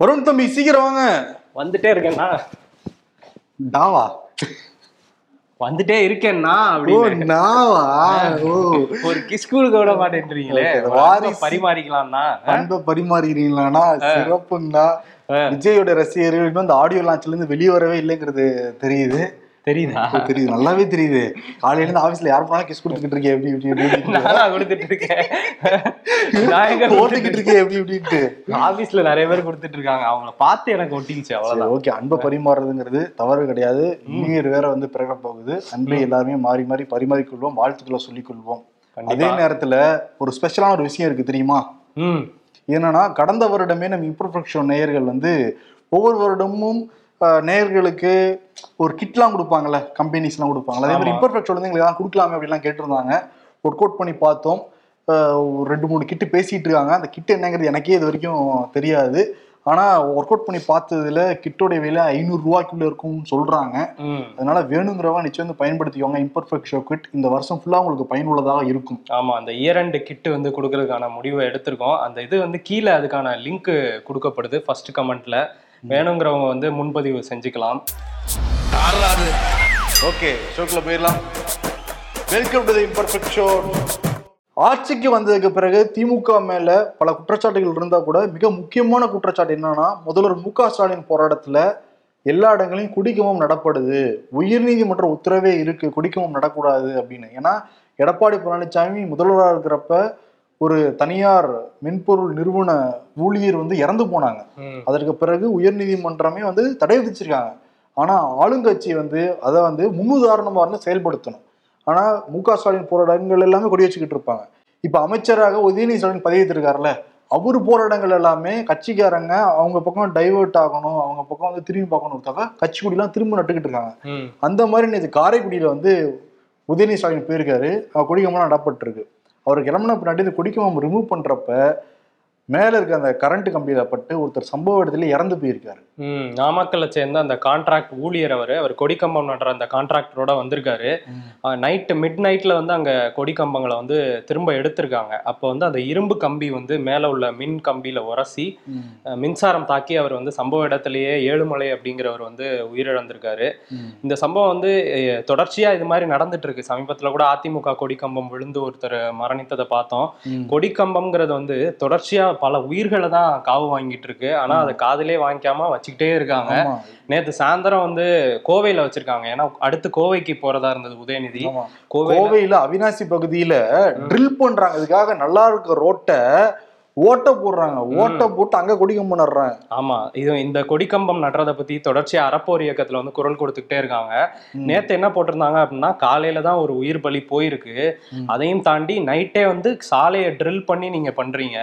வருண் தம்பி சீக்கிரம் வாங்க. வந்துட்டே இருக்கேன்னா டாவா. வந்துட்டே இருக்கேன்னா அப்படின்னு. நாவா ஓ. ஒரு கிஸ்கூலுக்கு விட மாட்டேன்றீங்களே. அன்பை பரிமாறிக்கலாம்னா அன்பை பரிமாறுகிறீங்களானா சிறப்புங்கண்ணா விஜயோட ரசிகர்கள் இன்னும் இந்த ஆடியோ லான்ச்ல இருந்து வெளியே வரவே இல்லைங்கிறது தெரியுது. தெரியுதா? தெரியுது. நல்லாவே தெரியுது. காலையில இருந்து ஆபீஸ்ல யார் போனாலும் கிஸ் கொடுத்துக்கிட்டு இருக்கேன் எப்படி இப்படி நானா கொடுத்துட்டு இருக்கேன். நான் எங்க ஓட்டுக்கிட்டு இருக்கேன் எப்படி இப்படின்ட்டு ஆபீஸ்ல நிறைய பேர் கொடுத்துட்டு இருக்காங்க. அவங்கள பார்த்து எனக்கு ஒட்டிக்கிச்சு அவ்வளவுதான். ஓகே அன்பை பரிமாறுறதுங்கிறது தவறு கிடையாது. இன்னும் வேற வந்து பிறக்க போகுது. அன்பை எல்லாருமே மாறி மாறி பரிமாறிக்கொள்வோம் வாழ்த்துக்களை சொல்லிக் கொள்வோம் அதே நேரத்துல ஒரு ஸ்பெஷலான ஒரு விஷயம் இருக்கு தெரியுமா? என்னன்னா கடந்த வருடமே நம்ம இம்ப்ரஃபெக்ஷன் நேயர்கள் வந்து ஒவ்வொரு வருடமும் அஹ், நேயர்களுக்கு ஒரு கிட்லாம் கொடுப்பாங்கல்ல கம்பெனிஸ்லாம் கொடுப்பாங்கல்ல. அதே மாதிரி ஆமா. இம்ப்ரஃபெக்ஷன் வந்து எங்களுக்கு எல்லாம் கொடுக்கலாமே அப்படிலாம் கேட்டிருந்தாங்க. ஒர்க் அவுட் பண்ணி பார்த்தோம். ஒரு ரெண்டு மூணு கிட்டு பேசிட்டு இருக்காங்க. அந்த கிட் என்னங்கிறது எனக்கே இது வரைக்கும் தெரியாது. ஆனா ஒர்க் அவுட் பண்ணி பார்த்ததுல கிட்டோடைய விலை ஐநூறு ரூபாய்க்குள்ள இருக்கும்னு சொல்றாங்க. ம். அதனால வேணுங்கிறவங்க நிச்சயம் வந்து பயன்படுத்திக்கோங்க. இம்பர்ஃபெக்ட் ஷோ கிட் இந்த வருஷம் ஃபுல்லா உங்களுக்கு பயனுள்ளதாக இருக்கும். ஆமா அந்த இயர் அண்ட் கிட் வந்து கொடுக்கறதுக்கான முடிவை எடுத்திருக்கோம். அந்த இது வந்து கீழே அதுக்கான லிங்க் கொடுக்கப்படுது ஃபர்ஸ்ட் கமெண்ட்ல வேணுங்கிறவங்க வந்து முன்பதிவு செஞ்சுக்கலாம். ஓகே ஷோக்குள்ள போயிடலாம். Welcome to the imperfect show ஆட்சிக்கு வந்ததுக்கு பிறகு திமுக மேல பல குற்றச்சாட்டுகள் இருந்தா கூட மிக முக்கியமான குற்றச்சாட்டு என்னன்னா முதல்வர் மு க ஸ்டாலின் போராட்டத்துல எல்லா இடங்களையும் குடிக்கமும் நடப்படுது. உயர்நீதிமன்ற உத்தரவே இருக்கு குடிக்கமும் நடக்கூடாது அப்படின்னு. ஏன்னா எடப்பாடி பழனிசாமி முதல்வராக இருக்கிறப்ப ஒரு தனியார் மென்பொருள் நிறுவன ஊழியர் வந்து இறந்து போனாங்க. அதற்கு பிறகு உயர்நீதிமன்றமே வந்து தடை விதிச்சிருக்காங்க. ஆனா ஆளுங்கட்சி வந்து அதை வந்து முன்னுதாரணமா இருந்து செயல்படுத்தணும். ஆனா மு க ஸ்டாலின் போற இடங்கள் எல்லாமே கொடி வச்சுக்கிட்டு இருப்பாங்க. இப்ப அமைச்சராக உதயநிதி ஸ்டாலின் பதவி இருக்காருல்ல அவர் போற இடங்கள் எல்லாமே கட்சிக்காரங்க அவங்க பக்கம் டைவர்ட் ஆகணும் அவங்க பக்கம் வந்து திரும்பி பார்க்கணுக்காக கட்சி கொடிலாம் திரும்ப நட்டுக்கிட்டு இருக்காங்க. அந்த மாதிரி நேற்று காரைக்குடியில வந்து உதயநிதி ஸ்டாலின் போயிருக்காரு. கொடிக்கம்பம் நடப்பட்டிருக்கு அவர் கிளம்புன பின்னாடி இந்த கொடிக்கம்பம் ரிமூவ் பண்ணுறப்ப மேல இருக்க அந்த கரண்ட் கம்பியில பட்டு ஒருத்தர் சம்பவ இடத்துல இறந்து போயிருக்காரு. நாமக்கல்ல சேர்ந்த அந்த கான்ட்ராக்ட் ஊழியர் அவர் அவர் கொடிக்கம்பம் நடுற அந்த கான்ட்ராக்டரோட வந்திருக்காரு. நைட்டு மிட் நைட்ல வந்து அங்க கொடிக்கம்பங்களை வந்து திரும்ப எடுத்திருக்காங்க. அப்போ வந்து அந்த இரும்பு கம்பி வந்து மேல உள்ள மின் கம்பியில உரசி மின்சாரம் தாக்கி அவர் வந்து சம்பவ இடத்திலேயே ஏழுமலை அப்படிங்கிறவர் வந்து உயிரிழந்திருக்காரு. இந்த சம்பவம் வந்து தொடர்ச்சியா இது மாதிரி நடந்துட்டு இருக்கு சமீபத்துல கூட அதிமுக கொடிக்கம்பம் விழுந்து ஒருத்தர் மரணித்ததை பார்த்தோம். கொடிக்கம்பம்ங்கிறது வந்து தொடர்ச்சியா பல உயிர்களை தான் காவு வாங்கிட்டு இருக்கு. ஆனா அதை காதிலே வாங்கிக்காம வச்சுக்கிட்டே இருக்காங்க. நேத்து சாயந்தரம் வந்து கோவையில வச்சிருக்காங்க. ஏன்னா அடுத்து கோவைக்கு போறதா இருந்தது உதயநிதி. கோவையில அவினாசி பகுதியில ட்ரில் பண்றாங்க. இதுக்காக நல்லா இருக்க ரோட்டை. ஓட்ட போடுறாங்க. ஓட்ட போட்டு அங்க கொடிக்கம்பம் நடுறாங்க. ஆமா. இது இந்த கொடிக்கம்பம் நடுறதை பத்தி தொடர்ச்சியா அறப்போர் இயக்கத்துல வந்து குரல் கொடுத்துக்கிட்டே இருக்காங்க. நேத்து என்ன போட்டிருந்தாங்க அப்படின்னா காலையில தான் ஒரு உயிர் பலி போயிருக்கு. அதையும் தாண்டி நைட்டே வந்து சாலையை ட்ரில் பண்ணி நீங்க பண்றீங்க.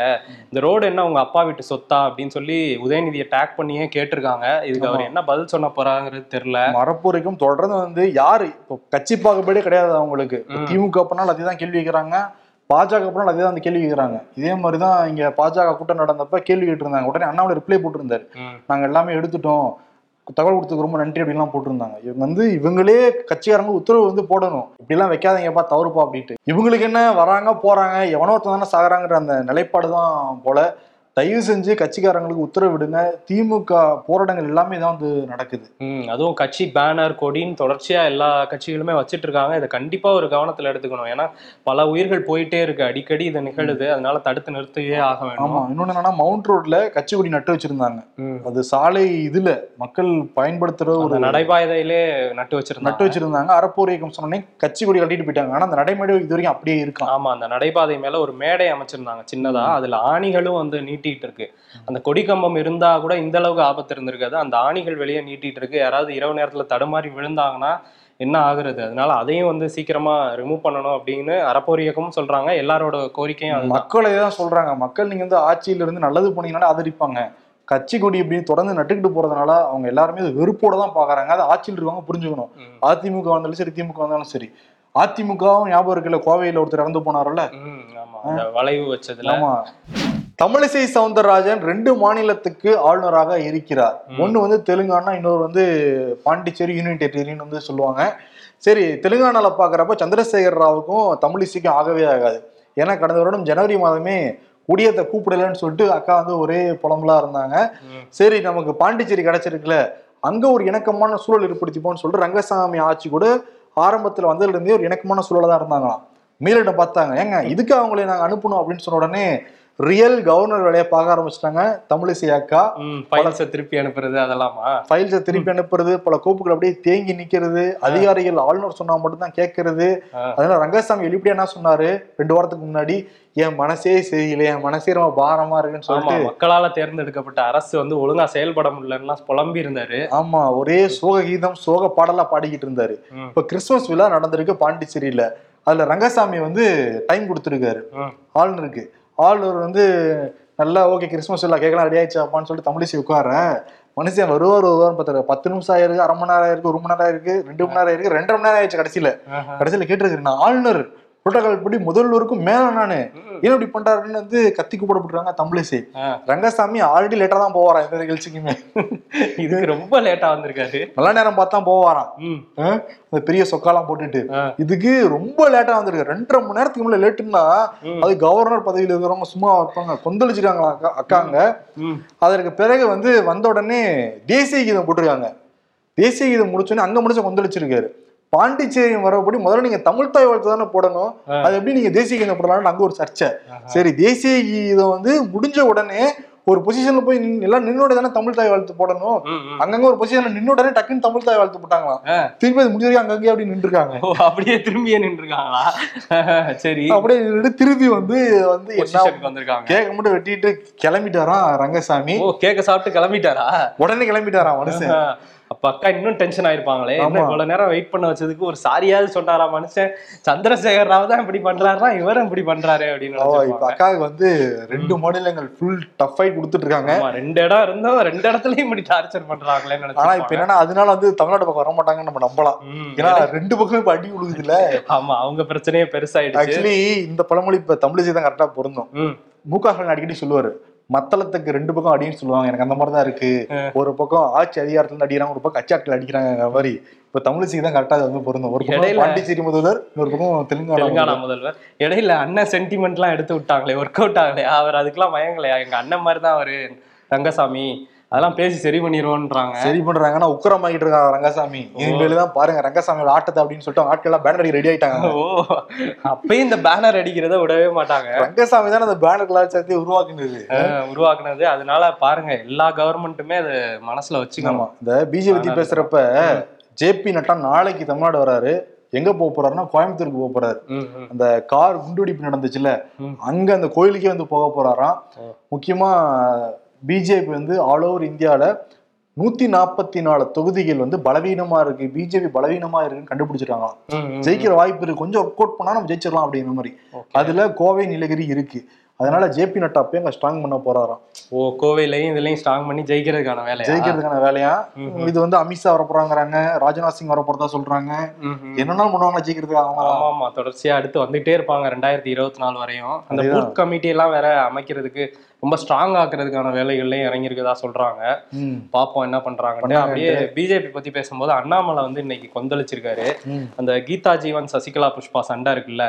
இந்த ரோடு என்ன உங்க அப்பா வீட்டு சொத்தா அப்படின்னு சொல்லி உதயநிதியை டேக் பண்ணியே கேட்டிருக்காங்க. இதுக்கு அவர் என்ன பதில் சொன்ன போறாங்கிறது தெரியல. மரப்பூரிக்கும் தொடர்ந்து வந்து யாரு? இப்போ கட்சி பாகுபாடே கிடையாது அவங்களுக்கு. திமுக பண்ணாலும் அதே தான் கேள்வி கேட்கறாங்க பாஜக பண்ணாலும் அதே தான் அந்த கேள்வி கேட்கறாங்க இதே மாதிரி தான் இங்க பாஜக கூட்டம் நடந்தப்ப கேள்வி கேட்டிருந்தாங்க. உடனே அண்ணாமலை ரிப்ளை போட்டிருந்தாரு. ம். நாங்க எல்லாமே எடுத்துட்டோம். தகவல் கொடுத்ததுக்கு ரொம்ப நன்றி அப்படின்லாம் போட்டிருந்தாங்க. இவங்க வந்து இவங்களே கட்சிக்காரங்க உத்தரவு வந்து போடணும். இப்படிலாம் வைக்காதீங்கப்பா தவறுப்பா அப்படின்ட்டு. இவங்களுக்கு என்ன வராங்க போறாங்க எவனோ ஒருத்தன் தானே சாகுறாங்கிற அந்த நிலைப்பாடு தான் போல. தயவு செஞ்சு கட்சிக்காரங்களுக்கு உத்தரவிடுங்க திமுக போராட்டங்கள் எல்லாமே தான் வந்து நடக்குது. ம் அதுவும் கட்சி பேனர் கொடின்னு தொடர்ச்சியா எல்லா கட்சிகளுமே வச்சிட்டு இருக்காங்க இதை கண்டிப்பா ஒரு கவனத்துல எடுத்துக்கணும். ஏன்னா பல உயிர்கள் போயிட்டே இருக்கு. அடிக்கடி இது நிகழுது. அதனால தடுத்து நிறுத்தியே ஆக ஆமா. வேணும் இன்னொன்னு என்னன்னா மவுண்ட் ரோட்ல கட்சி கொடி நட்டு வச்சிருந்தாங்க. அது சாலை இதுல மக்கள் பயன்படுத்துற ஒரு நடைபாதையிலே நட்டு வச்சிருந்தாங்க. நட்டு வச்சிருந்தாங்க. அறப்போர் இயக்கம் சொன்னோடனே கட்சி கொடி கட்டிட்டு போயிட்டாங்க. ஆனா அந்த நடைமுறை இது வரைக்கும் அப்படியே இருக்கான். ஆமா. அந்த நடைபாதை மேல ஒரு மேடை அமைச்சிருந்தாங்க. சின்னதா. அதுல ஆணிகளும் வந்து நீட்டிட்டு இருக்கு அந்த கொடி கம்பம் இருந்தா கூட இந்த அளவுக்கு ஆபத்து இருந்திருக்காது. அந்த ஆணிகள் வெளியே நீட்டிட்டு இருக்கு யாராவது இரவு நேரத்துல தடுமாறி விழுந்தாங்கன்னா என்ன ஆகுறது? அதனால அதையும் வந்து சீக்கிரமா ரிமூவ் பண்ணணும் அப்படின்னு அறப்போர் இயக்கமும் சொல்றாங்க. எல்லாரோட கோரிக்கையும் மக்கள் தான் சொல்றாங்க. மக்கள் நீங்க வந்து ஆட்சியில இருந்து நல்லது பண்ணீங்கன்னா ஆதரிப்பாங்க கட்சி கொடி இப்படின்னு தொடர்ந்து நட்டுக்கிட்டு போறதுனால அவங்க எல்லாருமே அது வெறுப்போட தான் பாக்குறாங்க. அது ஆட்சியில் இருக்கவங்க புரிஞ்சுக்கணும். அதிமுக வந்தாலும் சரி திமுக வந்தாலும் சரி. அதிமுகவும் ஞாபகம் இருக்குல்ல? கோவையில ஒருத்தர் இறந்து போனார்ல வளைவு வச்சதுல. ஆமா. தமிழிசை சவுந்தரராஜன் ரெண்டு மாநிலத்துக்கு ஆளுநராக இருக்கிறார். ஒன்னு வந்து தெலுங்கானா இன்னொரு வந்து பாண்டிச்சேரி யூனியன் டெரிட்டரின்னு வந்து சொல்லுவாங்க. சரி தெலுங்கானால பாக்குறப்ப சந்திரசேகர் ராவுக்கும் தமிழிசைக்கும் ஆகவே ஆகாது. ஏன்னா கடந்த வருடம் ஜனவரி மாதமே உடியத்தை கூப்பிடலன்னு சொல்லிட்டு அக்கா வந்து ஒரே புலம்பலா இருந்தாங்க. சரி நமக்கு பாண்டிச்சேரி கிடைச்சிருக்குல்ல அங்க ஒரு இணக்கமான சூழல் ஏற்படுத்திப்போம்னு சொல்லிட்டு ரங்கசாமி ஆட்சி கூட ஆரம்பத்துல வந்ததுல இருந்தே ஒரு இணக்கமான சூழலா தான் இருந்தாங்களாம். மேலிடம் பார்த்தாங்க. ஏங்க இதுக்கு அவங்களை நாங்க அனுப்பணும் அப்படின்னு சொன்ன உடனே ரியல் கவர்னர் வேலையை பார்க்க ஆரம்பிச்சிட்டாங்க. தமிழிசை அக்கா ஃபைல்ஸை திருப்பி அனுப்புறது அதெல்லாமா? ஃபைல்ஸை திருப்பி அனுப்புறது பல கோப்புகள் அப்படியே தேங்கி நிக்கிறது அதிகாரிகள் ஆளுநர் சொன்னா மட்டும் தான் கேட்கறது. அதனால ரங்கசாமி வெளிப்படையா என்ன சொன்னாரு? ரெண்டு வாரத்துக்கு முன்னாடி என் மனசே சரியில்லை என் மனசே ரொம்ப பாரமா இருக்குன்னு சொல்லிட்டு மக்களால தேர்ந்தெடுக்கப்பட்ட அரசு வந்து ஒழுங்கா செயல்பட முடியலன்னா புலம்பி இருந்தாரு. ஆமா ஒரே சோக கீதம் சோக பாடலா பாடிக்கிட்டு இருந்தாரு. இப்ப கிறிஸ்துமஸ் விழா நடந்திருக்கு பாண்டிச்சேரியில. அதுல ரங்கசாமி வந்து டைம் கொடுத்துருக்காரு. ஆளுநருக்கு. ஆளுநர் வந்து நல்லா ஓகே கிறிஸ்துமஸ் விழா கேட்கலாம் ரெடி ஆயிடுச்சு அப்பான்னு சொல்லிட்டு தமிழிசை உட்கார மனுஷன் வருவார் வருவார் பார்த்தாரு. பத்து நிமிஷம் ஆயிருக்கு அரை மணி நேரம் ஆயிருக்கு ஒரு மணி நேரம் ஆயிருக்கு ரெண்டு மணி நேரம் ஆயிருக்கு ரெண்டரை மணி நேரம் ஆயிடுச்சு கடைசியில. கடைசியில நான் ஆளுநர் புரோட்டோகால் படி முதல்வருக்கும் மேல நானு. ஏன் இப்படி பண்றாருன்னு வந்து கத்தி கூப்பிடப்பட்டுருக்காங்க தமிழிசை. ரங்கசாமி ஆல்ரெடி லேட்டா தான் போவாராம் எந்த நிகழ்ச்சிக்குமே? இதுக்கு ரொம்ப லேட்டா வந்திருக்காரு. நல்ல நேரம் பார்த்தா போவாராம்? அந்த பெரிய சொக்காலாம் போட்டுட்டு. இதுக்கு ரொம்ப லேட்டா வந்திருக்கு ரெண்டரை மணி நேரத்துக்கு முன்னாடி லேட்டுன்னா. அது கவர்னர் பதவியில இருக்கிறவங்க சும்மா வைப்பாங்க கொந்தளிச்சிருக்காங்களா அக்கா அக்காங்க. அதற்கு பிறகு வந்து வந்த உடனே தேசிய கீதம் போட்டிருக்காங்க. தேசிய கீதம் முடிச்சோடனே அங்க முடிச்ச கொந்தளிச்சிருக்காரு. பாண்டிச்சேரி வரபடி முதல்ல நீங்க தமிழ் தாய் வாழ்த்து தானே போடணும். அது எப்படி நீங்க தேசிய கீதம் போடலாம்னு அங்க ஒரு சர்ச்சை. சரி தேசிய கீதம் வந்து முடிஞ்ச உடனே ஒரு பொசிஷன்ல போய் எல்லாம் நின்னோட தானே தமிழ் தாய் வாழ்த்து போடணும். அங்கங்க ஒரு பொசிஷன்ல நின்ன உடனே டக்குன்னு தமிழ் தாய் வாழ்த்து போட்டாங்களாம். ஆ. திருப்பி அது முடிஞ்ச வரைக்கும் அங்கங்கே அப்படி நின்று இருக்காங்க ஓ அப்படியே திரும்பியே நின்றுருக்காங்களா? சரி. அப்படியே நின்னுட்டு திருப்பி வந்து வந்து வந்திருக்காங்க. கேக்க மட்டும் வெட்டிட்டு கிளம்பிட்டாராம் ரங்கசாமி. ஓ கேக்க சாப்பிட்டு கிளம்பிட்டாரா? உடனே கிளம்பிட்டாராம் மனுஷன். அப்ப அக்கா இன்னும் டென்ஷன் ஆயிருப்பாங்களே என்ன. இவ்வளவு நேரம் வெயிட் பண்ண வச்சதுக்கு ஒரு சாரியாவது சொன்னாரா மனுஷன் சந்திரசேகர் ராவ் தான் இப்படி பண்றாருன்னா இவரும் இப்படி பண்றாரு அப்படின்னு இப்ப. அக்காவுக்கு வந்து ரெண்டு மாநிலங்கள் ஃபுல் டஃப் ஃபைட் கொடுத்துட்டு இருக்காங்க ரெண்டு இடம் இருந்தோம் ரெண்டு இடத்துலயும் இப்படி டார்ச்சர் பண்றாங்களேன்னு ஆனா இப்ப. என்னன்னா அதனால வந்து தமிழ்நாடு பக்கம் வர மாட்டாங்கன்னு நம்ம நம்பலாம். ஏன்னா ரெண்டு பக்கமும் இப்ப அடி உழுகுது இல்ல ஆமா அவங்க பிரச்சனையே பெருசாயிடுச்சு ஆக்சுவலி இந்த பழமொழி இப்ப தமிழிசை தான் கரெக்டா பொருந்தும். மு க ஸ்டாலின் அடிக்கடி சொல்லுவாரு மத்தளத்துக்கு ரெண்டு பக்கம் அடின்னு சொல்லுவாங்க. எனக்கு அந்த மாதிரி தான் இருக்கு ஒரு பக்கம் ஆட்சி அதிகாரத்துல அடிக்கிறாங்க ஒரு பக்கம் கட்சி ஆட்கள் அடிக்கிறாங்க மாதிரி. இப்ப தமிழிசைக்கு தான் கரெக்டா வந்து பொருந்தும். ஒரு பக்கம் பாண்டிச்சேரி முதல்வர் இன்னொரு பக்கம் தெலுங்கானா. முதல்வர். இடையில அண்ணன் சென்டிமெண்ட் எல்லாம் எடுத்து விட்டாங்களே ஒர்க் அவுட் ஆகலையா? அவர் அதுக்கெல்லாம் மயங்கலையா? எங்க அண்ணன் மாதிரி தான் அவரு ரங்கசாமி. அதெல்லாம் பேசி சரி பண்ணிடுவோன்றாங்க சரி பண்றாங்கன்னா உக்கரமாக்கிட்டு இருக்காங்க ரங்கசாமி. இனிமேல் தான் பாருங்க ரங்கசாமியோட ஆட்டத்தை அப்படின்னு சொல்லிட்டு ஆட்கள் எல்லாம் பேனர் அடி ரெடி ஆயிட்டாங்க. ஓ. அப்பயும் இந்த பேனர் அடிக்கிறத விடவே மாட்டாங்க. ரங்கசாமி தான் அந்த பேனர் கலாச்சாரத்தை உருவாக்குனது. உருவாக்குனது. அதனால பாருங்க எல்லா கவர்மெண்ட்டுமே அது மனசுல வச்சுக்கணும். இந்த பிஜேபி பத்தி பேசுறப்ப ஜேபி நட்டா நாளைக்கு தமிழ்நாடு வராரு. எங்க போக போறாருன்னா கோயம்புத்தூருக்கு போக போறாரு. அந்த கார் குண்டுவெடிப்பு நடந்துச்சுல. அங்க அந்த கோயிலுக்கே வந்து போக போறாராம். முக்கியமா பிஜேபி வந்து ஆல் ஓவர் இந்தியால நூத்தி நாற்பத்தி நாலு தொகுதிகள் வந்து பலவீனமா இருக்கு. பிஜேபி பலவீனமா இருக்குன்னு ம். ஜெயிக்கிற வாய்ப்பு இருக்கு. கொஞ்சம் ஒர்க் அவுட் பண்ணா நம்ம ஜெயிச்சிடலாம் அப்படிங்கிற மாதிரி. அதுல கோவை நீலகிரி இருக்கு. அதனால ஜேபி நட்டா போய் அங்க ஸ்ட்ராங் பண்ண போறாராம். ஓ கோவையிலையும் இதுலயும் ஸ்ட்ராங் பண்ணி ஜெயிக்கிறதுக்கான வேலையா? ஜெயிக்கிறதுக்கான வேலையா. இது வந்து அமித்ஷா வர போறாங்கிறாங்க ராஜ்நாத் சிங் வர போறதா சொல்றாங்க. என்னன்னாலும் பண்ணுவாங்க ஜெயிக்கிறதுக்கு அவங்க ஆமா ஆமா தொடர்ச்சியா அடுத்து வந்துட்டே இருப்பாங்க ரெண்டாயிரத்தி இருபத்தி நாலு வரையும். அந்த. பூத் கமிட்டி எல்லாம் வேற அமைக்கிறதுக்கு ரொம்ப ஸ்ட்ராங் ஆக்குறதுக்கான வேலைகள்லயும் இறங்கியிருக்கதா சொல்றாங்க. பாப்போம் என்ன பண்றாங்கன்னு. அப்படியே பிஜேபி பத்தி பேசும்போது அண்ணாமலை வந்து இன்னைக்கு கொந்தளிச்சிருக்காரு. அந்த கீதா ஜீவன் சசிகலா புஷ்பா சண்டை இருக்குல்ல.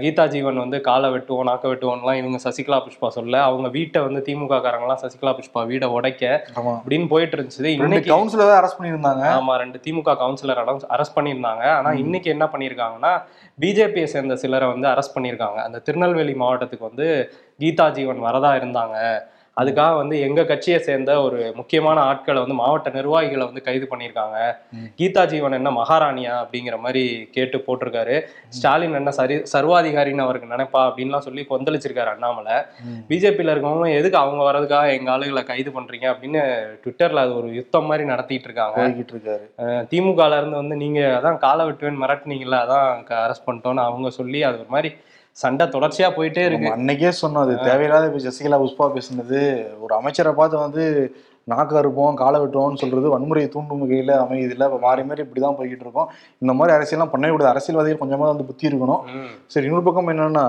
கீதா ஜீவன் வந்து காலை வெட்டுவோம் நாக்க வெட்டுவோம்லாம் இவங்க சசிகலா புஷ்பா சொல்ல. அவங்க வீட்டை வந்து திமுக காரங்கலாம் சசிகலா புஷ்பா வீடை உடைக்க அப்படின்னு போயிட்டு இருந்துச்சு. இன்னைக்கு கவுன்சிலர் அரெஸ்ட் பண்ணியிருந்தாங்க. ஆமா ரெண்டு திமுக கவுன்சிலர் அரெஸ்ட் பண்ணியிருந்தாங்க. ஆனா இன்னைக்கு என்ன பண்ணியிருக்காங்கன்னா பிஜேபியை சேர்ந்த சிலரை வந்து அரெஸ்ட் பண்ணியிருக்காங்க. அந்த திருநெல்வேலி மாவட்டத்துக்கு வந்து கீதா ஜீவன் வரதா இருந்தாங்க. அதுக்காக வந்து எங்க கட்சியை சேர்ந்த ஒரு முக்கியமான ஆட்களை வந்து மாவட்ட நிர்வாகிகளை வந்து கைது பண்ணியிருக்காங்க. கீதா ஜீவன் என்ன மகாராணியா அப்படிங்கிற மாதிரி கேட்டு போட்டிருக்காரு. ஸ்டாலின் என்ன சரி சர்வாதிகாரின்னு அவருக்கு நினைப்பா அப்படின்லாம் சொல்லி கொந்தளிச்சிருக்காரு அண்ணாமலை. பிஜேபியில் இருக்கவங்க எதுக்கு அவங்க வர்றதுக்காக எங்க ஆளுகளை கைது பண்றீங்க அப்படின்னு ட்விட்டர்ல அது ஒரு யுத்தம் மாதிரி நடத்திட்டு இருக்காங்க. திமுகல இருந்து வந்து நீங்க அதான் காலை வெட்டுவேன் மிரட்டுனீங்கல்ல அதான் அரெஸ்ட் பண்ணிட்டோம்னு அவங்க சொல்லி அது ஒரு மாதிரி சண்டை தொடர்ச்சியா போயிட்டே இருக்கு. அன்னைக்கே சொன்னோம் அது தேவையில்லாத இப்ப சசிகலா புஷ்பா பேசுனது. ஒரு அமைச்சரை பார்த்து வந்து நாக்கு அறுப்போம் காலை வெட்டுவோம்னு சொல்றது வன்முறையை தூண்டும் வகையில அமையுது இல்ல இப்ப மாறி மாறி இப்படிதான் போய்கிட்டு இருக்கோம். இந்த மாதிரி அரசியல்லாம் பண்ணவே கூடாது. அரசியல்வாதிகள் கொஞ்சமா வந்து புத்தி இருக்கணும். சரி இன்னொரு பக்கம் என்னன்னா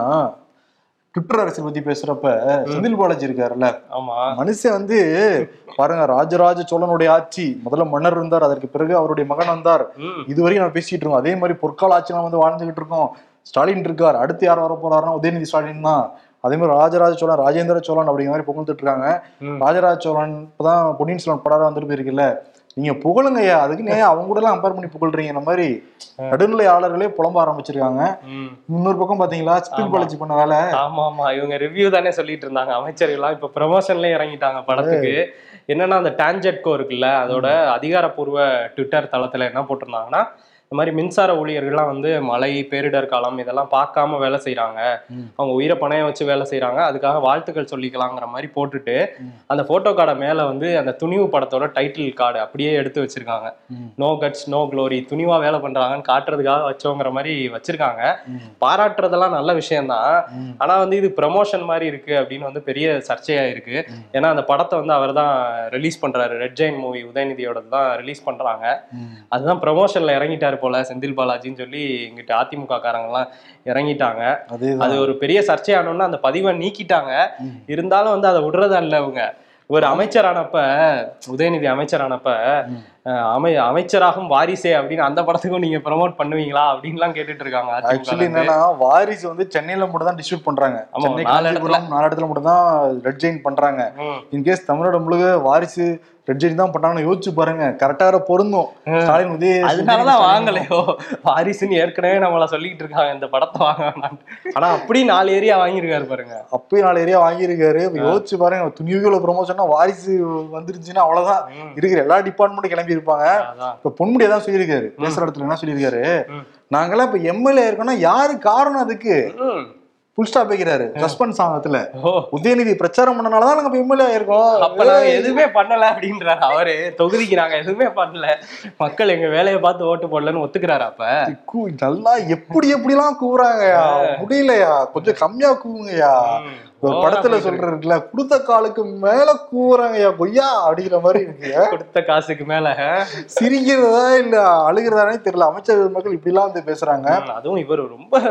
ட்விட்டர் அரசியல் பத்தி பேசுறப்ப செந்தில் பாலாஜி இருக்காருல்ல. ஆமா. மனுஷன் வந்து பாருங்க ராஜராஜ சோழனுடைய ஆட்சி. முதல்ல மன்னர் இருந்தார் அதற்கு பிறகு அவருடைய மகன் வந்தார். இதுவரையும் நம்ம பேசிட்டு இருக்கோம். அதே மாதிரி பொற்கால ஆட்சியெல்லாம் வந்து வாழ்ந்துகிட்டு இருக்கோம். ஸ்டாலின் இருக்கார். அடுத்து யார் வர போறாருன்னா உதயநிதி ஸ்டாலின் தான். அதே மாதிரி ராஜராஜ சோழன் ராஜேந்திர சோழன் அப்படிங்கிற மாதிரி புகழ்ந்துட்டு இருக்காங்க. ராஜராஜ சோழன் இப்பதான் பொன்னியின் செல்வன் படம் வந்துட்டு போயிருக்குல்ல. நீங்க புகழுங்கய்யா அதுக்கு நீங்க அவங்க கூட எல்லாம் கம்பேர் பண்ணி புகழ்றீங்க. இந்த மாதிரி நடுநிலையாளர்களே புலம்ப ஆரம்பிச்சிருக்காங்க. இன்னொரு பக்கம் பாத்தீங்களா ஆமா. பாலாஜி பண்ண வேலை. ஆமா ஆமா. இவங்க ரிவ்யூ தானே சொல்லிட்டு இருந்தாங்க. அமைச்சர்கள்லாம் இப்ப ப்ரமோஷன்ல இறங்கிட்டாங்க படத்துக்கு. என்னன்னா அந்த டான்ஜெட்கோ இருக்குல்ல அதோட அதிகாரப்பூர்வ ட்விட்டர் தளத்துல என்ன போட்டிருந்தாங்கன்னா இந்த மாதிரி மின்சார ஊழியர்கள்லாம் வந்து மழை பேரிடர் காலம் இதெல்லாம் பார்க்காம வேலை செய்றாங்க ம். அவங்க உயிரை பணையம் வச்சு வேலை செய்றாங்க அதுக்காக வாழ்த்துக்கள் சொல்லிக்கலாங்கிற மாதிரி போட்டுட்டு. அந்த போட்டோ கார்டை மேல வந்து அந்த துணிவு படத்தோட டைட்டில் கார்டு அப்படியே எடுத்து வச்சிருக்காங்க. நோ கட்ஸ் நோ க்ளோரி துணிவா வேலை பண்றாங்கன்னு காட்டுறதுக்காக வச்சோங்கிற மாதிரி வச்சிருக்காங்க. பாராட்டுறதெல்லாம் நல்ல விஷயம்தான். ஆனா வந்து இது ப்ரமோஷன் மாதிரி இருக்கு அப்படின்னு வந்து பெரிய சர்ச்சையா இருக்கு. ஏன்னா அந்த படத்தை வந்து அவர் தான் ரிலீஸ் பண்றாரு ரெட் ஜெயின் மூவி உதயநிதியோட தான் ரிலீஸ் பண்றாங்க. அதுதான் ப்ரமோஷன்ல இறங்கிட்டாரு போல செந்தில் பாலாஜின்னு சொல்லி இங்கிட்ட அதிமுக காரங்க எல்லாம் இறங்கிட்டாங்க அது ஒரு பெரிய சர்ச்சையானோன்னா அந்த பதிவை நீக்கிட்டாங்க. இருந்தாலும் வந்து அதை விடுறதா இல்ல அவங்க ஒரு அமைச்சரானப்ப உதயநிதி அமைச்சரானப்ப அமை அமைச்சராகும் வாரிசே அப்படின்னு அந்த படத்துக்கும் நீங்க ப்ரமோட் பண்ணுவீங்களா அப்படின்லாம் கேட்டுட்டு இருக்காங்க ஆக்சுவலி என்னன்னா வாரிசு வந்து சென்னையில மட்டும் தான் டிஸ்ட்ரிபியூட் பண்றாங்க. நாலு இடத்துல. மட்டும் தான் ரெட் ஜெயின் பண்றாங்க. இன்கேஸ் தமிழ்நாடு முழுக்க வாரிசு ரெட் ஜெயின் தான் பண்றாங்கன்னு யோசிச்சு பாருங்க. கரெக்டா பொருந்தும். ஸ்டாலின் உதய அதனாலதான் வாங்கலையோ? வாரிசுன்னு ஏற்கனவே நம்மள சொல்லிட்டு இருக்காங்க இந்த படத்தை வாங்க. ஆனா அப்படி நாலு ஏரியா வாங்கியிருக்காரு பாருங்க. அப்பயும் நாலு ஏரியா வாங்கியிருக்காரு. யோசிச்சு பாருங்க துணிவுகள ப்ரொமோஷனா வாரிசு வந்துருச்சுன்னா அவ்வளவுதான். இருக்கிற எல்லா டிபார்ட்மெண்ட்டும் கிளம்பி இருப்பாங்க. இப்ப பொன்முடியா தான் சொல்லியிருக்காரு. பேசுற இடத்துல என்ன சொல்லியிருக்காரு. நாங்கெல்லாம் இப்ப எம்எல்ஏ இருக்கோம்னா யாரு காரணம் அதுக்கு. புல் ஸ்டாப் வைக்கிறாரு. சஸ்பென்ஸ் ஆகத்துல ஓ. உதயநிதி பிரச்சாரம் பண்ணனாலதான் நாங்க எம்எல்ஏ ஆயிருக்கோம். அப்ப நாங்க எதுவுமே பண்ணல அப்படின்றாரு அவரு. தொகுதிக்கு நாங்க எதுவுமே பண்ணல. மக்கள் எங்க வேலையை பார்த்து ஓட்டு போடலன்னு ஒத்துக்கிறாரு அப்ப. நல்லா எப்படி எப்படி எல்லாம் கூவுறாங்கயா முடியலையா? கொஞ்சம் கம்மியா ஓவரா படத்துல சொல்றதுல கொடுத்த காலுக்கு மேல கூவுறாங்கய்யா கொய்யா அப்படிங்கிற மாதிரி இருக்கு. கொடுத்த காசுக்கு மேல சிரிக்கிறதா இல்ல அழுகிறதானே தெரியல. அமைச்சர் மக்கள் இப்படி எல்லாம் வந்து பேசுறாங்க. அதுவும் இவர் ரொம்ப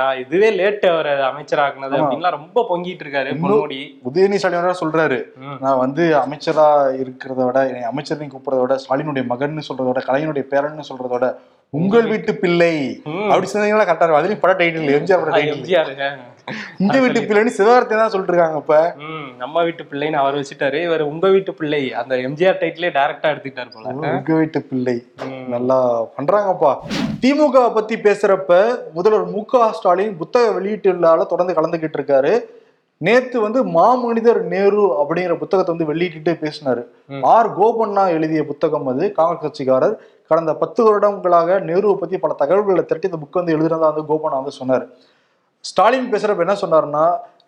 நான் இதுவே லேட் அவர் அமைச்சராக்குனது ஆமா. அப்படின்லாம் ரொம்ப பொங்கிட்டு இருக்காரு பொன்முடி. உதயநிதி ஸ்டாலின் சொல்றாரு. நான் வந்து அமைச்சரா இருக்கிறத விட என்னை அமைச்சர்னு கூப்பிடுறத விட ஸ்டாலினுடைய மகன் சொல்றத விட கலைஞனுடைய பேரன்னு சொல்றத விட உங்கள் வீட்டு பிள்ளை. அப்படி சொன்னீங்கன்னா கரெக்டா இருக்கும். அதுலயும் பட டைட்டில் எம்ஜிஆர் எம்ஜிஆருங்க உங்க வீட்டு பிள்ளைன்னு சிவகார்த்தை தான் சொல்லிட்டு இருக்காங்க இப்ப நம்ம வீட்டு பிள்ளைன்னு அவர் வச்சுட்டாரு. இவர் உங்க வீட்டு பிள்ளை. அந்த எம்ஜிஆர் டைட்டிலே டைரக்டா எடுத்துக்கிட்டாரு போல. உங்க வீட்டு பிள்ளை. நல்லா பண்றாங்கப்பா. திமுக பத்தி பேசுறப்ப முதல்வர் மு க ஸ்டாலின் புத்தக வெளியீட்டு தொடர்ந்து கலந்துகிட்டு இருக்காரு. நேத்து வந்து மாமனிதர் நேரு அப்படிங்கிற புத்தகத்தை வந்து வெளியிட்டு பேசினாரு. ஆர். கோபண்ணா எழுதிய புத்தகம் அது. காங்கிரஸ் கட்சிக்காரர். கடந்த பத்து வருடங்களாக நேருவை பத்தி பல தகவல்களை திரட்டி இந்த புக் வந்து எழுதுனதா வந்து கோபண்ணா வந்து சொன்னார். ஸ்டாலின் பேசுறப்ப என்ன சொன்னாருன்னா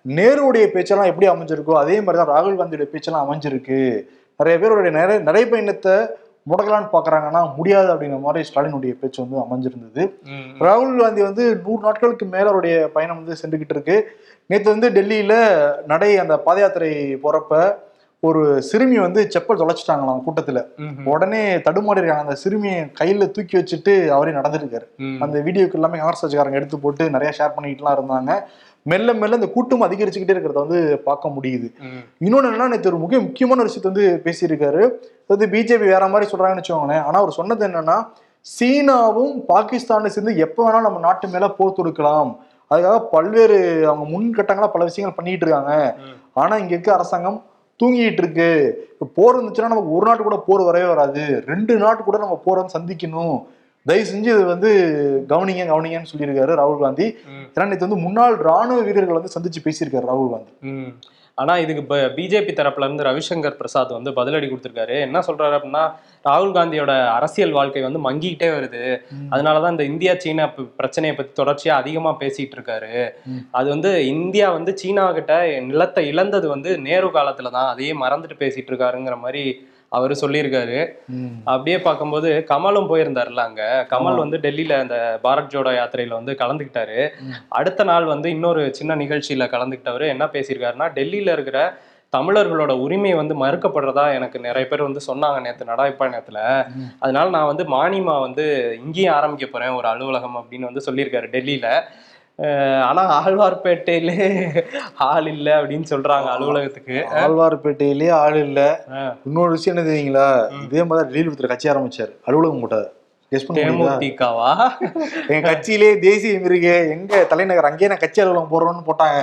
நேருவுடைய பேச்செல்லாம் எப்படி அமைஞ்சிருக்கோ அதே மாதிரி தான் ராகுல் காந்தியுடைய பேச்செல்லாம் அமைஞ்சிருக்கு. நிறைய பேருடைய நிறைய நடைப்பயணத்தை முடக்கலான்னு பாக்குறாங்கன்னா முடியாது அப்படிங்கிற மாதிரி ஸ்டாலினுடைய பேச்சு வந்து அமைஞ்சிருந்தது. ராகுல் காந்தி வந்து நூறு நாட்களுக்கு மேல அவருடைய பயணம் வந்து சென்றுகிட்டு இருக்கு நேற்று வந்து டெல்லியில நடை அந்த பாத யாத்திரை போறப்ப ஒரு சிறுமி வந்து செப்பல் தொலைச்சிட்டாங்களாம் கூட்டத்துல. உடனே தடுமாறி இருக்காங்க அந்த சிறுமியை கையில தூக்கி வச்சுட்டு அவரே நடந்திருக்காரு. அந்த வீடியோக்கு எல்லாமே காங்கிரஸ் கட்சிக்காரங்க எடுத்து போட்டு நிறைய ஷேர் பண்ணிக்கிட்டுலாம் இருந்தாங்க மெல்ல மெல்ல இந்த கூட்டம் அதிகரிச்சுக்கிட்டே இருக்கிறத வந்து பார்க்க முடியுது. இன்னொன்னு என்னன்னா நேற்று ஒரு முக்கிய முக்கியமான விஷயத்தை வந்து பேசியிருக்காரு. அது பிஜேபி வேற மாதிரி சொல்றாங்கன்னு வச்சுக்கோங்களேன். ஆனா அவர் சொன்னது என்னன்னா சீனாவும் பாகிஸ்தானும் சேர்ந்து எப்போ வேணாலும் நம்ம நாட்டு மேல போர் தொடுக்கலாம். அதுக்காக பல்வேறு அவங்க முன்கட்டங்களா பல விஷயங்கள் பண்ணிட்டு இருக்காங்க. ஆனா இங்க இருக்க அரசாங்கம் தூங்கிட்டு இருக்கு. போர் இருந்துச்சுன்னா நமக்கு ஒரு நாட்டு கூட போர் வரவே வராது. ரெண்டு நாட்டு கூட நம்ம போரை வந்து சந்திக்கணும். தயவு செஞ்சு இது வந்து கவனிங்க கவனிங்கன்னு சொல்லியிருக்காரு ராகுல் காந்தி. ஏன்னா நேற்று வந்து முன்னாள் ராணுவ வீரர்கள் வந்து சந்திச்சு பேசியிருக்காரு ராகுல் காந்தி. ம். ஆனா இதுக்கு இப்ப பிஜேபி தரப்புல இருந்து ரவிசங்கர் பிரசாத் வந்து பதிலடி கொடுத்திருக்காரு. என்ன சொல்றாரு அப்படின்னா ராகுல் காந்தியோட அரசியல் வாழ்க்கை வந்து மங்கிக்கிட்டே வருது. அதனாலதான் இந்த இந்தியா சீனா பிரச்சனையை பத்தி தொடர்ச்சியா அதிகமா பேசிட்டு இருக்காரு. அது வந்து இந்தியா வந்து சீனா கிட்ட நிலத்தை இழந்தது வந்து நேரு காலத்துல தான். அதையே மறந்துட்டு பேசிட்டு இருக்காருங்கிற மாதிரி அவரு சொல்லியிருக்காரு. அப்படியே பார்க்கும்போது கமலும் போயிருந்தாருல அங்க கமல். வந்து டெல்லியில அந்த பாரத் ஜோடோ யாத்திரையில வந்து கலந்துக்கிட்டாரு. அடுத்த நாள் வந்து இன்னொரு சின்ன நிகழ்ச்சியில கலந்துக்கிட்டவரு என்ன பேசியிருக்காருன்னா டெல்லியில இருக்கிற தமிழர்களோட உரிமை வந்து மறுக்கப்படுறதா எனக்கு நிறைய பேர் வந்து சொன்னாங்க நேற்று நடாய்ப்பாயணத்துல ம். அதனால நான் வந்து மானிமா வந்து இங்கேயும் ஆரம்பிக்க போறேன் ஒரு அலுவலகம் அப்படின்னு வந்து சொல்லியிருக்காரு டெல்லியில ஆனா ஆழ்வார்பேட்டையிலே ஆள் இல்லை அப்படின்னு சொல்றாங்க அலுவலகத்துக்கு. ஆழ்வார்பேட்டையிலேயே ஆள் இல்ல. இன்னொரு விஷயம் என்ன தெரியுங்களா. இதே மாதிரி டெல்லியில் ஒருத்தர் கட்சி ஆரம்பிச்சாரு. அலுவலகம் முடியுதா? தேமுதிகவா? எங்க கட்சியிலே தேசிய மிருக எங்க தலைநகர் அங்கேயே நான் கட்சி அலுவலகம் போறோம்னு போட்டாங்க.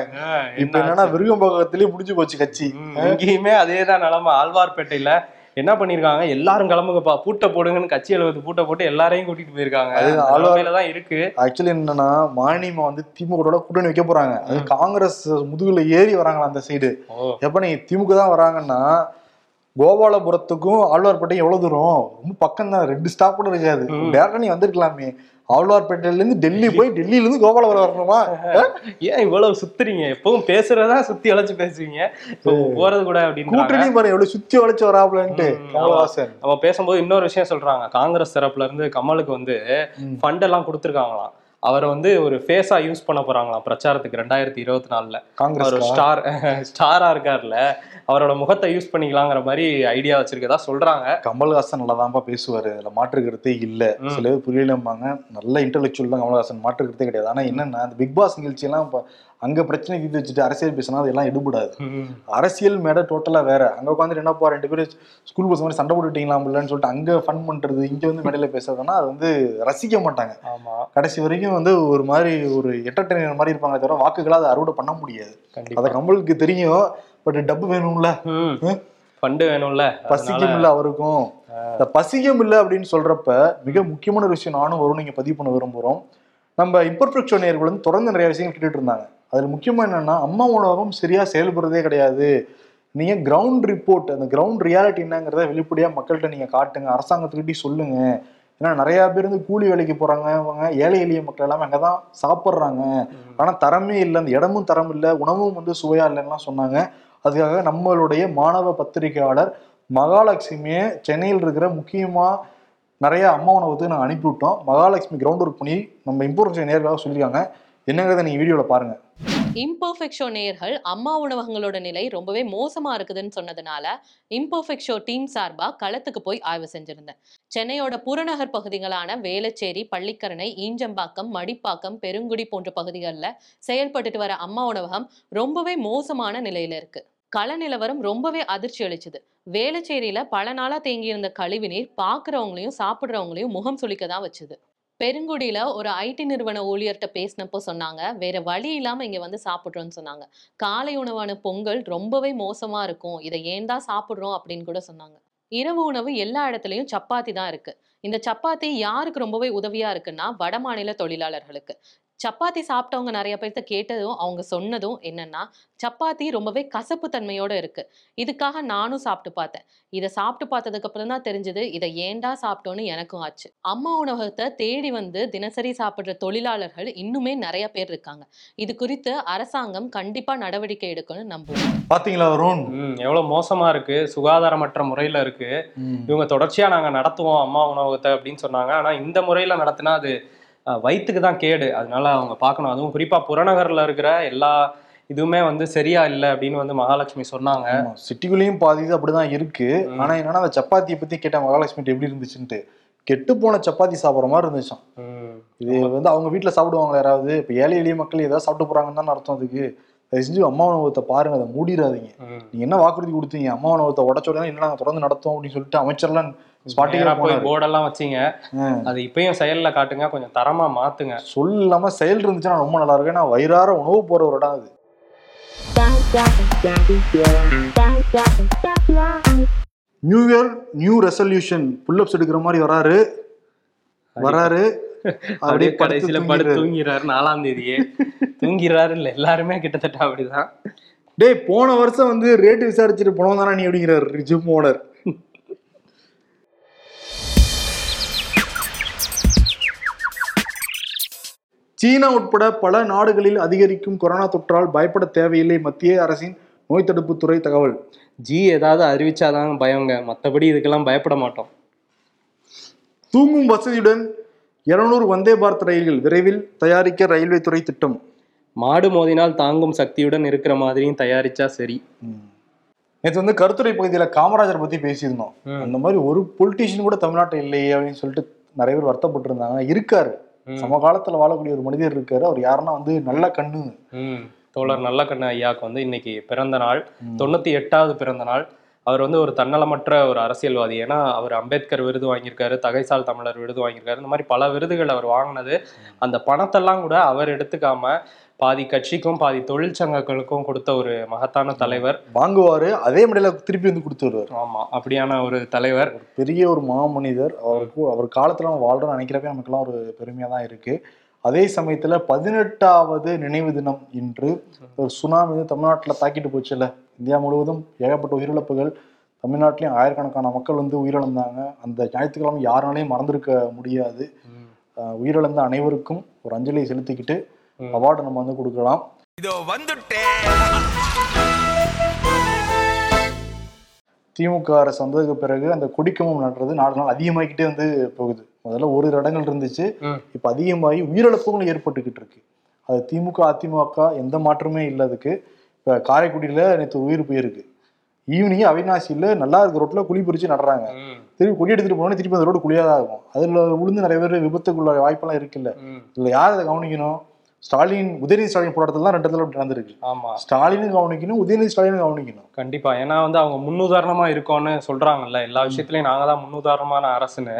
இப்ப என்னன்னா விருகம்பாக்கத்திலேயே முடிஞ்சு போச்சு கட்சி. ம், இங்கேயுமே அதேதான் நிலைமை. ஆழ்வார்பேட்டையில என்ன பண்ணிருக்காங்க? எல்லாரும் கிளம்புங்கப்பா. பூட்டை போடுங்கன்னு கட்சி அலுவலகத்து பூட்டை போட்டு எல்லாரையும் கூட்டிட்டு போயிருக்காங்க. அது நிலைமையில தான் இருக்கு. ஆக்சுவலி என்னன்னா மானியமா வந்து திமுக கூட்டணி வைக்க போறாங்க. அது காங்கிரஸ் முதுகுல ஏறி வராங்களா அந்த சைடு எப்ப நீங்க திமுக தான் வராங்கன்னா கோபாலபுரத்துக்கும் ஆழ்வார்பேட்டையும் எவ்வளவு தூரம்? ரொம்ப பக்கம் தான் ரெண்டு ஸ்டாப் கூட இருக்காது. டேரக்டா நீ வந்திருக்கலாமே. ஆழ்வார்பேட்டையில இருந்து டெல்லி போய் டெல்லியில இருந்து கோபாலபுரம் வரணுமா? ஏன் இவ்வளவு சுத்துறீங்க? எப்பவும் பேசுறதா சுத்தி அழைச்சு பேசுவீங்க. போறது கூட அப்படின்னு கூட்டணி பாரு எவ்வளவு சுத்தி வளைச்சு வராப்லன்ட்டு. நம்ம பேசும்போது இன்னொரு விஷயம் சொல்றாங்க. காங்கிரஸ் தரப்புல இருந்து கமலுக்கு வந்து ஃபண்ட் எல்லாம் கொடுத்துருக்காங்களாம். அவரை வந்து ஒரு ஃபேஸா யூஸ் பண்ண போறாங்களாம். பிரச்சாரத்துக்கு ரெண்டாயிரத்தி இருபத்தி நாலுல. காங்கிரஸ் ஸ்டார் ஸ்டாரா இருக்காருல்ல அவரோட முகத்தை யூஸ் பண்ணிக்கலாங்கிற மாதிரி ஐடியா வச்சிருக்கதா சொல்றாங்க. கமல்ஹாசன் நல்லாதான்ப்பா பேசுவாரு. அதுல மாற்று கருத்தே இல்ல. சில பேர் புரியலம்பாங்க. நல்ல இன்டெலெக்சுவல் தான் கமல்ஹாசன். மாற்று கருத்தே கிடையாது. ஆனா என்னன்னா அந்த பிக் பாஸ் நிகழ்ச்சி எல்லாம் அங்க பிரச்சனை தீர்த்து வச்சுட்டு அரசியல் பேசினா அதெல்லாம் எடுபடாது. அரசியல் மேடை டோட்டலா வேற. அங்க உட்காந்து என்னப்பா ரெண்டு பேரும் ஸ்கூல் பஸ் மாதிரி சண்டை போட்டுட்டீங்களாம்லன்னு சொல்லிட்டு அங்க ஃபன் பண்றது இங்க வந்து மேடையில பேசுறதுன்னா அது வந்து ரசிக்க மாட்டாங்க. ஆமா. கடைசி வரைக்கும் வந்து ஒரு மாதிரி ஒரு என்டர்டைனர் மாதிரி இருப்பாங்க தவிர வாக்குகளை அதை அறுவடை பண்ண முடியாது. அதை கமலுக்கு தெரியும் பட் டப்பு வேணும்ல. ஃபண்டு வேணும்ல. பசிக்கும் இல்ல அவருக்கும். இந்த பசிக்கும் இல்ல அப்படின்னு சொல்றப்ப மிக முக்கியமான ஒரு விஷயம் நானும் வரும் நீங்க பதிவு பண்ண விரும்புறோம். நம்ம இம்பர்ஃபெக்ட் ஷோ நேயர்கள் வந்து தொடர்ந்து நிறைய விஷயங்கள் கேட்டுட்டு இருந்தாங்க. அதுல முக்கியமா என்னன்னா அம்மா உணவகம் சரியா செயல்படுறதே கிடையாது. நீங்க கிரவுண்ட் ரிப்போர்ட் அந்த கிரவுண்ட் ரியாலிட்டி என்னங்கிறத வெளிப்படையா மக்கள்கிட்ட நீங்க காட்டுங்க. அரசாங்கத்துக்கிட்டே சொல்லுங்க. ஏன்னா நிறைய பேர் வந்து கூலி வேலைக்கு போறாங்க. அவங்க ஏழை எளிய மக்கள் எல்லாமே அங்கதான் சாப்பிட்றாங்க. ஆனா தரமே இல்லை. அந்த இடமும் தரம் இல்லை. உணவும் வந்து சுவையா இல்லைன்னா சொன்னாங்க. அதுக்காக நம்மளுடைய மாணவ பத்திரிகையாளர் மகாலட்சுமியை சென்னையில் இருக்கிற முக்கியமா நிறைய அம்மா உணவகத்துக்கு நாங்கள் அனுப்பிவிட்டோம். மகாலட்சுமி கிரவுண்ட் ஒர்க் பண்ணி நம்ம இம்பார்ட்டன்ஸ் நேர்களாக சொல்லியிருக்காங்க. என்னங்கிறத நீங்க வீடியோல பாருங்க. இம்பர்ஃபெக்ட் ஷோ நேயர்கள் அம்மா உணவகங்களோட நிலை ரொம்பவே மோசமா இருக்குதுன்னு சொன்னதுனால இம்பர்ஃபெக்ட் ஷோ டீம் சார்பா களத்துக்கு போய் ஆய்வு செஞ்சிருந்தேன். சென்னையோட புறநகர் பகுதிகளான வேலச்சேரி பள்ளிக்கரணை ஈஞ்சம்பாக்கம் மடிப்பாக்கம் பெருங்குடி போன்ற பகுதிகளில் செயல்பட்டுட்டு வர அம்மா உணவகம் ரொம்பவே மோசமான நிலையில இருக்கு. கள நிலவரம் ரொம்பவே அதிர்ச்சி அளிச்சுது. வேலச்சேரியில பல நாளா தேங்கியிருந்த கழிவுநீர் பாக்குறவங்களையும் சாப்பிடுறவங்களையும் முகம் சுளிக்க தான் வச்சுது. பெருங்குடியில ஒரு ஐடி நிறுவன ஊழியர்கிட்ட பேசினப்போ சொன்னாங்க வேற வழி இல்லாம இங்க வந்து சாப்பிடுறோம்னு சொன்னாங்க. காலை உணவான பொங்கல் ரொம்பவே மோசமா இருக்கும். இதை ஏன் தான் சாப்பிடுறோம்? அப்படின்னு கூட சொன்னாங்க. இரவு உணவு எல்லா இடத்துலயும் சப்பாத்தி தான் இருக்கு. இந்த சப்பாத்தி யாருக்கு ரொம்பவே உதவியா இருக்குன்னா வடமாநில தொழிலாளர்களுக்கு. சப்பாத்தி சாப்பிட்டவங்க நிறைய பேர்த்த கேட்டதும் அவங்க சொன்னதும் என்னன்னா சப்பாத்தி ரொம்பவே கசப்பு தன்மையோட இருக்கு. இதுக்காக நானும் சாப்பிட்டு பார்த்தேன். இதை சாப்பிட்டு பார்த்ததுக்கு அப்புறம் தான் தெரிஞ்சது இதை ஏன்டா சாப்பிட்டோன்னு எனக்கும் ஆச்சு. அம்மா உணவகத்தை தேடி வந்து தினசரி சாப்பிடுற தொழிலாளர்கள் இன்னுமே நிறைய பேர் இருக்காங்க. இது குறித்து அரசாங்கம் கண்டிப்பா நடவடிக்கை எடுக்கணும்னு நம்புவோம். பாத்தீங்களா வருண் ம் எவ்வளவு மோசமா இருக்கு சுகாதாரமற்ற முறையில இருக்கு. இவங்க தொடர்ச்சியா நாங்க நடத்துவோம் அம்மா உணவகத்தை அப்படின்னு சொன்னாங்க. ஆனா இந்த முறையில நடத்தினா அது அஹ், வயித்துக்கு தான் கேடு. அதனால அவங்க பார்க்கணும். அதுவும் குறிப்பா புறநகர்ல இருக்கிற எல்லா இதுவுமே வந்து சரியா இல்லை அப்படின்னு வந்து மகாலட்சுமி சொன்னாங்க. சிட்டிக்குள்ளேயும் பாதி இது அப்படிதான் இருக்கு. ஆனா என்னன்னா அந்த சப்பாத்தியை பத்தி கேட்டேன் மகாலட்சுமி எப்படி இருந்துச்சுன்ட்டு. கெட்டு போன சப்பாத்தி சாப்பிட்ற மாதிரி இருந்துச்சாம். ம். இது வந்து அவங்க வீட்டில் சாப்பிடுவாங்களா யாராவது? இப்போ ஏழை எளிய மக்கள் ஏதாவது சாப்பிட்டு போறாங்கன்னு தானே அர்த்தம் அதுக்கு. தயவு செஞ்சு அம்மா உணவகத்தை பாருங்க. அதை மூடிடாதீங்க. நீங்க என்ன வாக்குறுதி கொடுத்தீங்க? அம்மா உணவகத்தை உடச்ச உடனே என்ன நாங்க தொடர்ந்து நடத்துவோம் அப்படின்னு சொல்லிட்டு அமைச்சர்லாம் போர்டெல்லாம் வச்சீங்க. அது இப்பயும் செயல்ல காட்டுங்க கொஞ்சம் தரமா மாத்துங்க. சொல் இல்லாம செயல் இருந்துச்சுன்னா ரொம்ப நல்லா இருக்கும். ஏன்னா வயிறார உணவு போற ஒரு இடம் அது. New year new resolution pullups எடுக்கிற மாதிரி வராரு. வராரு. அப்படியே கடைசியில படுத்து தூங்கிடுறாரு. தூங்கிறாரு நாலாம் தேதியே. தூங்கிறாரு இல்ல எல்லாருமே கிட்டத்தட்ட அப்படிதான். டேய் போன வருஷம் வந்து ரேட் விசாரிச்சுட்டு போனோம் தானே நீ அப்படிங்கிறாரு. Gym owner. சீனா உட்பட பல நாடுகளில் அதிகரிக்கும் கொரோனா தொற்றால் பயப்பட தேவையில்லை மத்திய அரசின் நோய் தடுப்புத் துறை தகவல். ஜி ஏதாவது அறிவிச்சாதான் பயங்க மத்தபடி இதுக்கெல்லாம் பயப்பட மாட்டோம். தூங்கும் வசதியுடன் 200 வந்தே பாரத் ரயில்கள் விரைவில் தயாரிக்க ரயில்வே துறை திட்டம். மாடு மோதினால் தாங்கும் சக்தியுடன் இருக்கிற மாதிரியும் தயாரிச்சா சரி. நேற்று வந்து கருத்துரை பகுதியில காமராஜர் பத்தி பேசியிருந்தோம். அந்த மாதிரி ஒரு பொலிட்டீஷியன் கூட தமிழ்நாட்டில் இல்லையே அப்படின்னு சொல்லிட்டு நிறைய பேர் வருத்தப்பட்டு இருந்தாங்க இருக்காரு. ம். சமகாலத்துல வாழக்கூடிய ஒரு மனிதர் இருக்காரு. அவர் யாருன்னா வந்து நல்ல கண்ணு. தோழர் நல்லக்கண்ணு ஐயாக்கு வந்து இன்னைக்கு பிறந்த நாள். தொண்ணூத்தி எட்டாவது பிறந்த நாள். அவர் வந்து ஒரு தன்னலமற்ற ஒரு அரசியல்வாதி. ஏன்னா அவர் அம்பேத்கர் விருது வாங்கியிருக்காரு தகைசால் தமிழர் விருது வாங்கியிருக்காரு. இந்த மாதிரி பல விருதுகள் அவர் வாங்கினது. அந்த பணத்தெல்லாம் கூட அவர் எடுத்துக்காம பாதி கட்சிக்கும் பாதி தொழிற்சங்கங்களுக்கும் கொடுத்த ஒரு மகத்தான தலைவர். வாங்குவாரு அதே மடையில திருப்பி வந்து கொடுத்து வருவார். ஆமா அப்படியான ஒரு தலைவர். பெரிய ஒரு மாமனிதர் அவருக்கு அவர் காலத்துல நம்ம வாழ்றோம்னு நினைக்கிறப்ப நமக்கெல்லாம் ஒரு பெருமையா தான் இருக்கு. அதே சமயத்துல பதினெட்டாவது நினைவு தினம் இன்று ஒரு சுனாமி தமிழ்நாட்டுல தாக்கிட்டு போச்சுல்ல. இந்தியா முழுவதும் ஏகப்பட்ட உயிரிழப்புகள். தமிழ்நாட்டிலையும் ஆயிரக்கணக்கான மக்கள் வந்து உயிரிழந்தாங்க. அந்த ஞாயிற்றுக்கிழமை யாருனாலையும் மறந்திருக்க முடியாது. உயிரிழந்த அனைவருக்கும் ஒரு அஞ்சலியை செலுத்திக்கிட்டு. அவார்டு நம்ம வந்து கொடுக்கலாம். இதோ வந்துட்டேன் திமுக அரசு வந்ததுக்கு பிறகு அந்த கொடிக்கம்பம் நடுறது நாலு நாள் அதிகமாகிக்கிட்டே வந்து போகுது. முதல்ல ஒரு இடங்கள் இருந்துச்சு. இப்ப அதிகமாகி உயிரிழப்புகளும் ஏற்பட்டுக்கிட்டு இருக்கு. அது திமுக அதிமுக எந்த மாற்றமே இல்லை அதுக்கு. இப்ப காரைக்குடியில நேற்று உயிர் போயிருக்கு. ஈவினிங் அவினாசியில நல்லா இருக்க ரோட்ல குழி பறிச்சு நடுறாங்க. திருப்பி கொடி எடுத்துட்டு போனோடனே திருப்பி அந்த ரோடு குழியா தான் இருக்கும் அதுல விழுந்து நிறைய பேர் விபத்துக்குள்ள வாய்ப்பெல்லாம் இருக்குல்ல. இதுல யார் அதை கவனிக்கணும்? ஸ்டாலின் உதயநிதி ஸ்டாலின் போராட்டத்துல தான் ரெண்டு இடத்துல நடந்திருக்கு. ஆமா. ஸ்டாலினும் கவனிக்கணும் உதயநிதி ஸ்டாலினும் கவனிக்கணும். கண்டிப்பா. ஏன்னா வந்து அவங்க முன்னுதாரணமா இருக்கோம்னு சொல்றாங்கல்ல. எல்லா விஷயத்துலயும் நாங்க தான் முன்னுதாரணமான அரசுன்னு.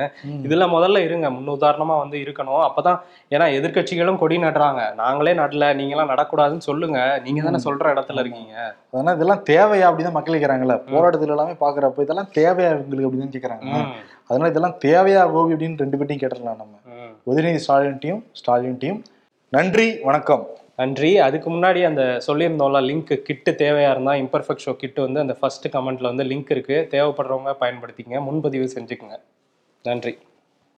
இதுல முதல்ல இருங்க. முன்னுதாரணமா வந்து இருக்கணும். அப்பதான் ஏன்னா எதிர்க்கட்சிகளும் கொடி நடுறாங்க. நாங்களே நடல. நீங்க எல்லாம் நடக்கூடாதுன்னு சொல்லுங்க. நீங்க தானே சொல்ற இடத்துல இருக்கீங்க. அதனால இதெல்லாம் தேவையா அப்படின்னு மக்கள் கேட்கறாங்கல்ல போராட்டத்துல எல்லாமே பாக்குறப்ப இதெல்லாம் தேவையா இவங்களுக்கு அப்படின்னு கேட்கறாங்க அதனால இதெல்லாம் தேவையா கோபி அப்படின்னு ரெண்டு பேர்ட்டையும் கேட்டுடலாம் நம்ம. உதயநிதி ஸ்டாலின்ட்டையும் ஸ்டாலின்ட்டையும் நன்றி வணக்கம். நன்றி. அதுக்கு முன்னாடி அந்த சொல்லியிருந்தோம்ல லிங்க் கிட்டு தேவையா இருந்தா இம்பர்ஃபெக்ட் ஷோ கிட்டு வந்து அந்த ஃபர்ஸ்ட் கமெண்ட்ல வந்து லிங்க் இருக்கு. தேவைப்படுறவங்க பயன்படுத்திங்க. முன்பதிவு செஞ்சுக்கோங்க. நன்றி.